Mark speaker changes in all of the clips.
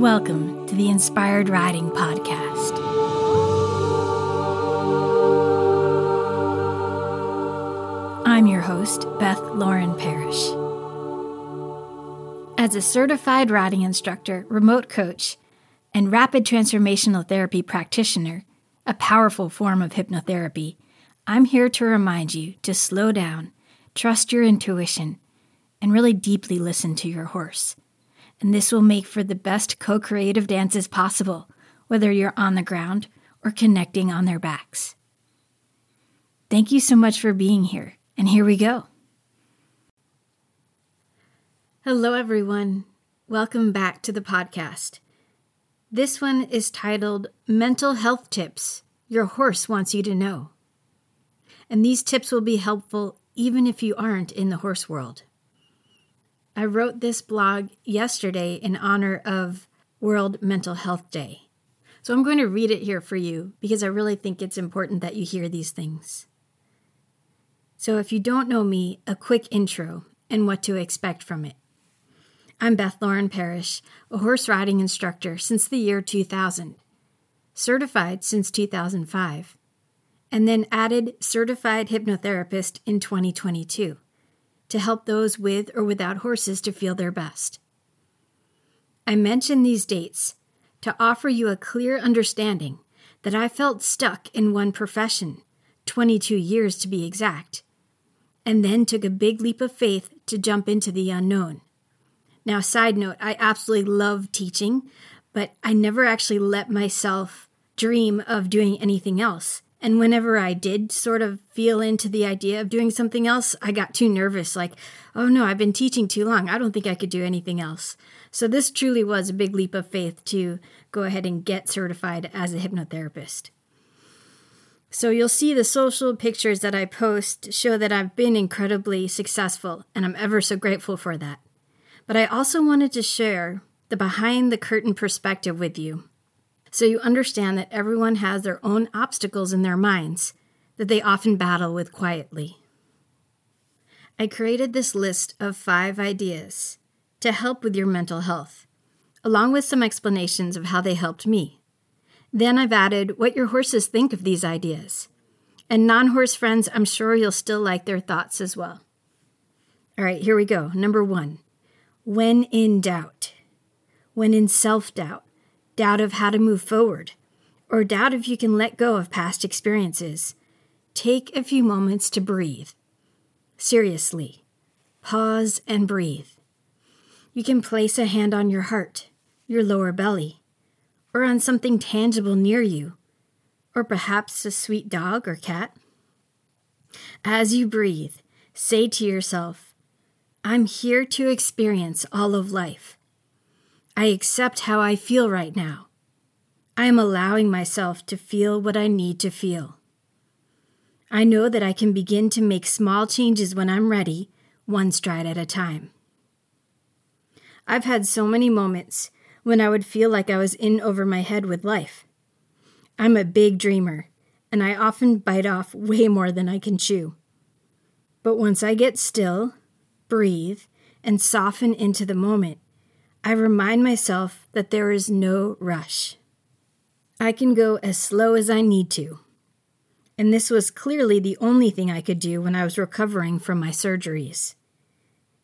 Speaker 1: Welcome to the Inspired Riding Podcast. I'm your host, Beth Lauren Parrish. As a certified riding instructor, remote coach, and rapid transformational therapy practitioner, a powerful form of hypnotherapy, I'm here to remind you to slow down, trust your intuition, and really deeply listen to your horse. And this will make for the best co creative dances possible, whether you're on the ground or connecting on their backs. Thank you so much for being here, and here we go. Hello, everyone. Welcome back to the podcast. This one is titled Mental Health Tips Your Horse Wants You to Know. And these tips will be helpful even if you aren't in the horse world. I wrote this blog yesterday in honor of World Mental Health Day. So I'm going to read it here for you because I really think it's important that you hear these things. So, if you don't know me, a quick intro and what to expect from it. I'm Beth Lauren Parrish, a horse riding instructor since the year 2000, certified since 2005, and then added certified hypnotherapist in 2022 to help those with or without horses to feel their best. I mention these dates to offer you a clear understanding that I felt stuck in one profession, 22 years to be exact, and then took a big leap of faith to jump into the unknown now, side note, I absolutely love teaching, but I never actually let myself dream of doing anything else. And whenever I did sort of feel into the idea of doing something else, I got too nervous like, oh no, I've been teaching too long. I don't think I could do anything else. So this truly was a big leap of faith to go ahead and get certified as a hypnotherapist. So you'll see the social pictures that I post show that I've been incredibly successful, and I'm ever so grateful for that. But I also wanted to share the behind the curtain perspective with you so you understand that everyone has their own obstacles in their minds that they often battle with quietly. I created this list of five ideas to help with your mental health, along with some explanations of how they helped me. Then I've added what your horses think of these ideas. And non horse friends, I'm sure you'll still like their thoughts as well. All right, here we go. Number one when in doubt, when in self doubt, doubt of how to move forward, or doubt if you can let go of past experiences, take a few moments to breathe. Seriously, pause and breathe. You can place a hand on your heart, your lower belly, or on something tangible near you, or perhaps a sweet dog or cat. As you breathe, say to yourself, I'm here to experience all of life. I accept how I feel right now. I am allowing myself to feel what I need to feel. I know that I can begin to make small changes when I'm ready, one stride at a time. I've had so many moments when I would feel like I was in over my head with life. I'm a big dreamer, and I often bite off way more than I can chew. But once I get still breathe, and soften into the moment, I remind myself that there is no rush. I can go as slow as I need to. And this was clearly the only thing I could do when I was recovering from my surgeries.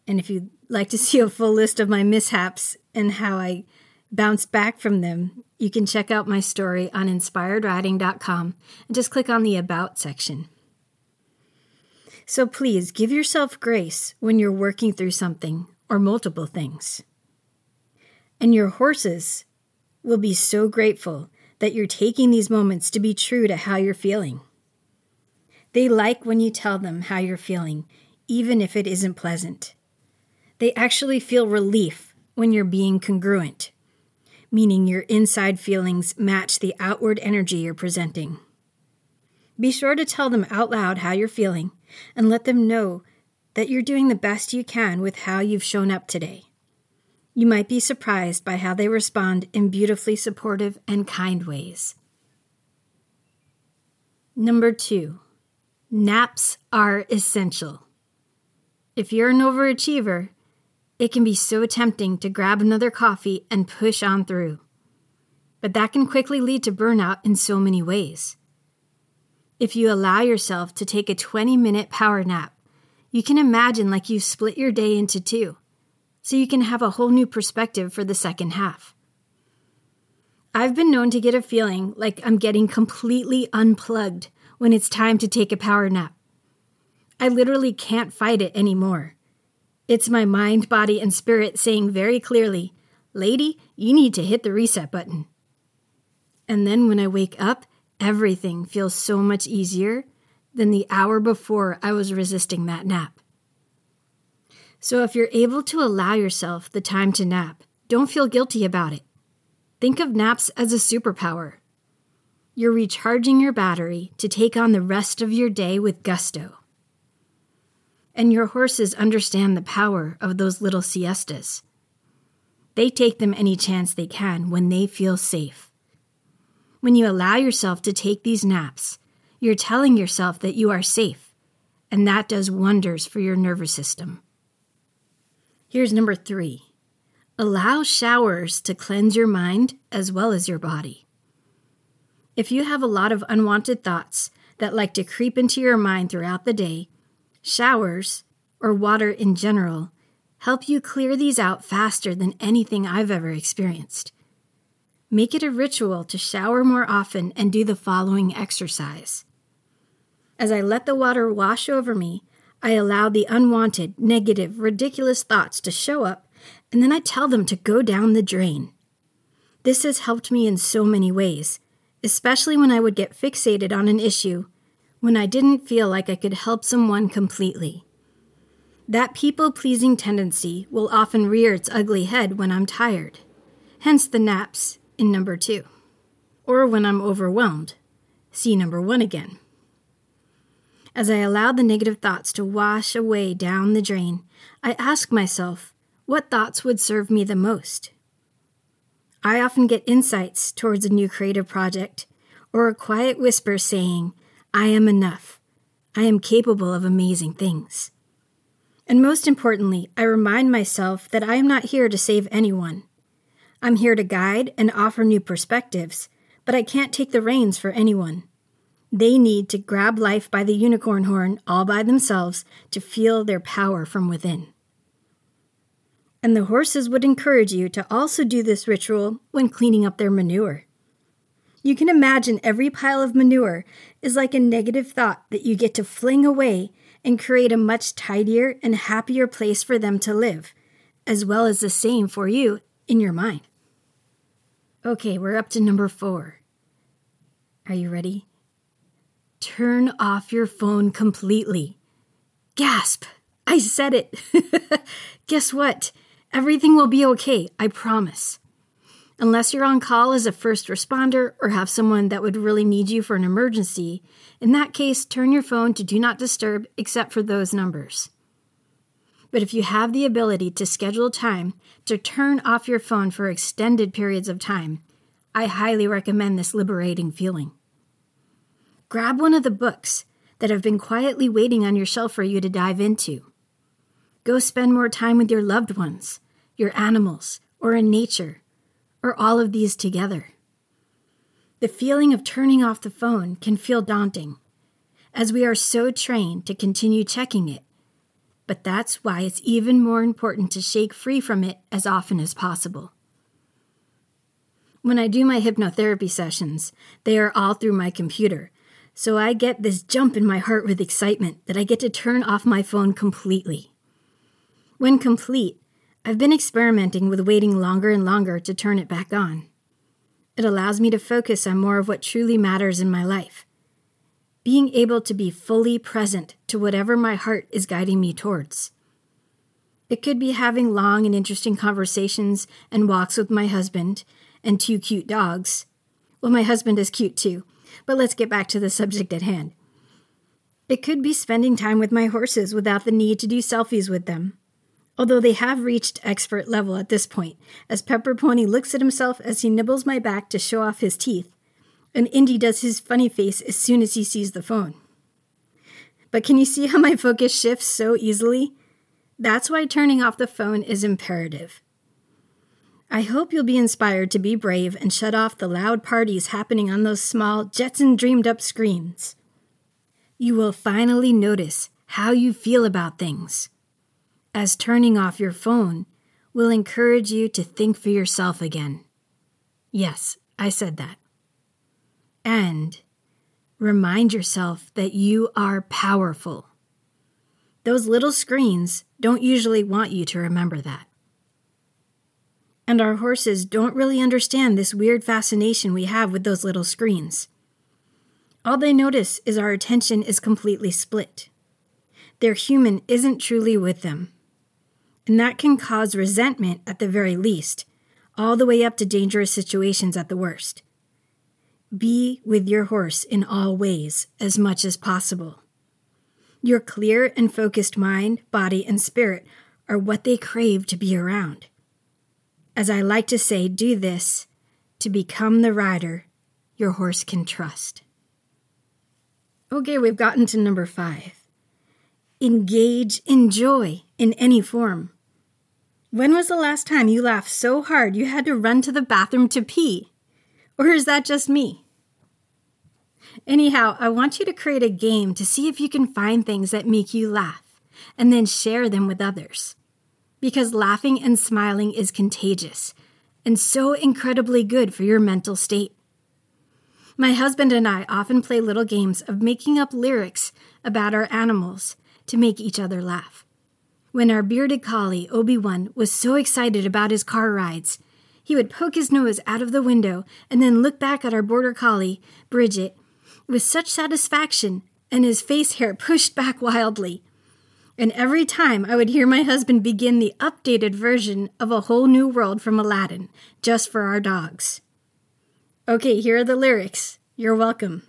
Speaker 1: And if you'd like to see a full list of my mishaps and how I bounced back from them, you can check out my story on inspiredriding.com and just click on the About section. So please give yourself grace when you're working through something or multiple things. And your horses will be so grateful that you're taking these moments to be true to how you're feeling. They like when you tell them how you're feeling, even if it isn't pleasant. They actually feel relief when you're being congruent, meaning your inside feelings match the outward energy you're presenting. Be sure to tell them out loud how you're feeling and let them know that you're doing the best you can with how you've shown up today. You might be surprised by how they respond in beautifully supportive and kind ways. Number two, naps are essential. If you're an overachiever, it can be so tempting to grab another coffee and push on through. But that can quickly lead to burnout in so many ways. If you allow yourself to take a 20 minute power nap, you can imagine like you split your day into two, so you can have a whole new perspective for the second half. I've been known to get a feeling like I'm getting completely unplugged when it's time to take a power nap. I literally can't fight it anymore. It's my mind, body, and spirit saying very clearly, Lady, you need to hit the reset button. And then when I wake up, everything feels so much easier than the hour before I was resisting that nap. So if you're able to allow yourself the time to nap, don't feel guilty about it. Think of naps as a superpower. You're recharging your battery to take on the rest of your day with gusto. And your horses understand the power of those little siestas. They take them any chance they can when they feel safe. When you allow yourself to take these naps, you're telling yourself that you are safe, and that does wonders for your nervous system. Here's number three allow showers to cleanse your mind as well as your body. If you have a lot of unwanted thoughts that like to creep into your mind throughout the day, showers, or water in general, help you clear these out faster than anything I've ever experienced. Make it a ritual to shower more often and do the following exercise. As I let the water wash over me, I allow the unwanted, negative, ridiculous thoughts to show up, and then I tell them to go down the drain. This has helped me in so many ways, especially when I would get fixated on an issue when I didn't feel like I could help someone completely. That people pleasing tendency will often rear its ugly head when I'm tired, hence the naps in number two. Or when I'm overwhelmed, see number one again. As I allow the negative thoughts to wash away down the drain, I ask myself, what thoughts would serve me the most? I often get insights towards a new creative project, or a quiet whisper saying, I am enough. I am capable of amazing things. And most importantly, I remind myself that I am not here to save anyone. I'm here to guide and offer new perspectives, but I can't take the reins for anyone. They need to grab life by the unicorn horn all by themselves to feel their power from within. And the horses would encourage you to also do this ritual when cleaning up their manure. You can imagine every pile of manure is like a negative thought that you get to fling away and create a much tidier and happier place for them to live, as well as the same for you in your mind. Okay, we're up to number four. Are you ready? Turn off your phone completely. Gasp! I said it! Guess what? Everything will be okay, I promise. Unless you're on call as a first responder or have someone that would really need you for an emergency, in that case, turn your phone to Do Not Disturb except for those numbers. But if you have the ability to schedule time to turn off your phone for extended periods of time, I highly recommend this liberating feeling. Grab one of the books that have been quietly waiting on your shelf for you to dive into. Go spend more time with your loved ones, your animals, or in nature, or all of these together. The feeling of turning off the phone can feel daunting, as we are so trained to continue checking it. But that's why it's even more important to shake free from it as often as possible. When I do my hypnotherapy sessions, they are all through my computer, so I get this jump in my heart with excitement that I get to turn off my phone completely. When complete, I've been experimenting with waiting longer and longer to turn it back on. It allows me to focus on more of what truly matters in my life. Being able to be fully present to whatever my heart is guiding me towards. It could be having long and interesting conversations and walks with my husband and two cute dogs. Well, my husband is cute too, but let's get back to the subject at hand. It could be spending time with my horses without the need to do selfies with them. Although they have reached expert level at this point, as Pepper Pony looks at himself as he nibbles my back to show off his teeth, and Indy does his funny face as soon as he sees the phone. But can you see how my focus shifts so easily? That's why turning off the phone is imperative. I hope you'll be inspired to be brave and shut off the loud parties happening on those small, Jetson dreamed up screens. You will finally notice how you feel about things, as turning off your phone will encourage you to think for yourself again. Yes, I said that. And remind yourself that you are powerful. Those little screens don't usually want you to remember that. And our horses don't really understand this weird fascination we have with those little screens. All they notice is our attention is completely split. Their human isn't truly with them. And that can cause resentment at the very least, all the way up to dangerous situations at the worst. Be with your horse in all ways as much as possible. Your clear and focused mind, body, and spirit are what they crave to be around. As I like to say, do this to become the rider your horse can trust. Okay, we've gotten to number five. Engage in joy in any form. When was the last time you laughed so hard you had to run to the bathroom to pee? Or is that just me? Anyhow, I want you to create a game to see if you can find things that make you laugh and then share them with others because laughing and smiling is contagious and so incredibly good for your mental state. My husband and I often play little games of making up lyrics about our animals to make each other laugh. When our bearded collie, Obi Wan, was so excited about his car rides, he would poke his nose out of the window and then look back at our border collie, Bridget, with such satisfaction and his face hair pushed back wildly. And every time I would hear my husband begin the updated version of A Whole New World from Aladdin, just for our dogs. Okay, here are the lyrics. You're welcome.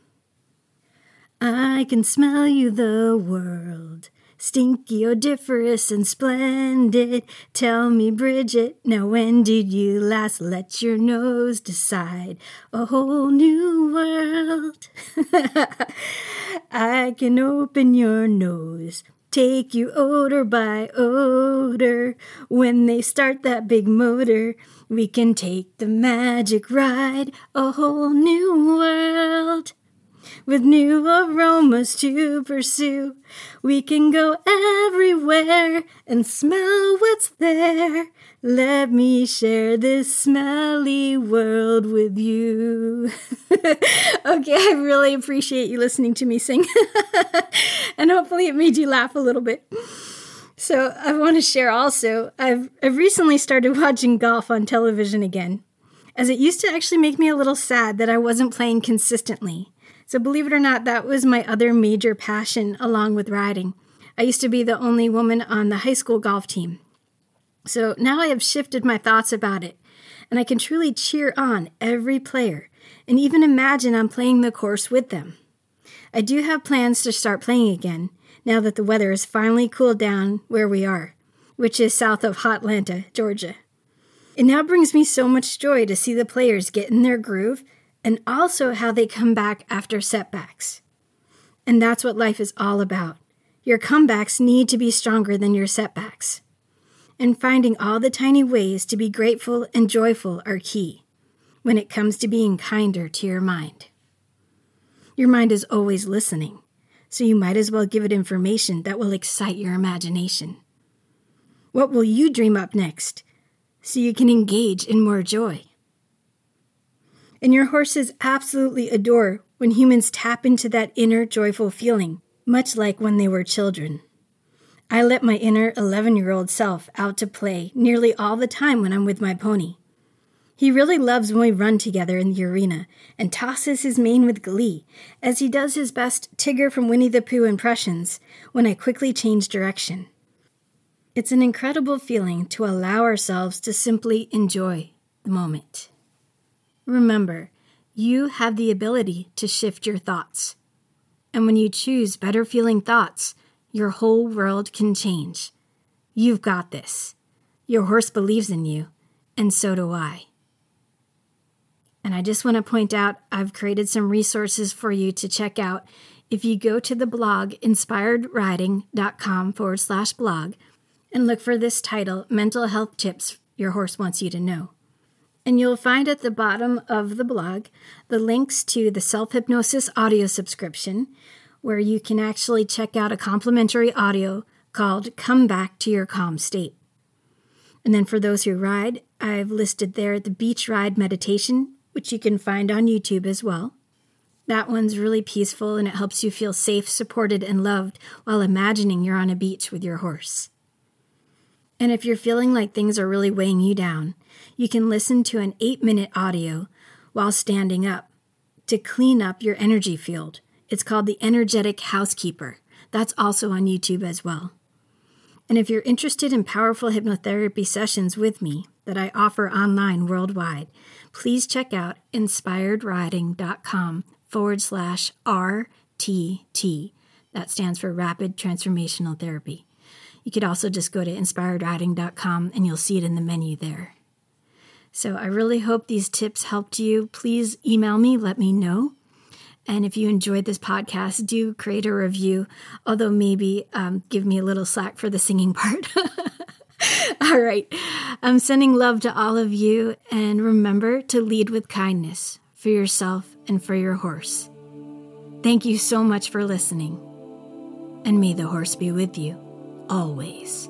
Speaker 1: I can smell you, the world. Stinky, odoriferous, and splendid. Tell me, Bridget, now when did you last let your nose decide? A whole new world. I can open your nose take you odor by odor. When they start that big motor, we can take the magic ride, a whole new world. With new aromas to pursue, we can go everywhere and smell what's there. Let me share this smelly world with you. okay, I really appreciate you listening to me sing. and hopefully it made you laugh a little bit. So, I want to share also, I've, I've recently started watching golf on television again, as it used to actually make me a little sad that I wasn't playing consistently. So, believe it or not, that was my other major passion along with riding. I used to be the only woman on the high school golf team. So now I have shifted my thoughts about it, and I can truly cheer on every player and even imagine I'm playing the course with them. I do have plans to start playing again now that the weather has finally cooled down where we are, which is south of Hotlanta, Georgia. It now brings me so much joy to see the players get in their groove and also how they come back after setbacks. And that's what life is all about. Your comebacks need to be stronger than your setbacks and finding all the tiny ways to be grateful and joyful are key when it comes to being kinder to your mind. Your mind is always listening, so you might as well give it information that will excite your imagination. What will you dream up next so you can engage in more joy? And your horses absolutely adore when humans tap into that inner joyful feeling, much like when they were children. I let my inner 11 year old self out to play nearly all the time when I'm with my pony. He really loves when we run together in the arena and tosses his mane with glee as he does his best Tigger from Winnie the Pooh impressions when I quickly change direction. It's an incredible feeling to allow ourselves to simply enjoy the moment. Remember, you have the ability to shift your thoughts. And when you choose better feeling thoughts, your whole world can change. You've got this. Your horse believes in you, and so do I. And I just want to point out I've created some resources for you to check out. If you go to the blog inspiredriding.com forward slash blog, and look for this title Mental Health Tips Your Horse Wants You to Know. And you'll find at the bottom of the blog the links to the self hypnosis audio subscription, where you can actually check out a complimentary audio called Come Back to Your Calm State. And then for those who ride, I've listed there the Beach Ride Meditation, which you can find on YouTube as well. That one's really peaceful and it helps you feel safe, supported, and loved while imagining you're on a beach with your horse. And if you're feeling like things are really weighing you down, you can listen to an eight minute audio while standing up to clean up your energy field. It's called the Energetic Housekeeper. That's also on YouTube as well. And if you're interested in powerful hypnotherapy sessions with me that I offer online worldwide, please check out inspiredriding.com forward slash RTT. That stands for Rapid Transformational Therapy. You could also just go to inspiredriding.com and you'll see it in the menu there. So I really hope these tips helped you. Please email me, let me know. And if you enjoyed this podcast, do create a review, although maybe um, give me a little slack for the singing part. all right. I'm sending love to all of you, and remember to lead with kindness for yourself and for your horse. Thank you so much for listening, and may the horse be with you always.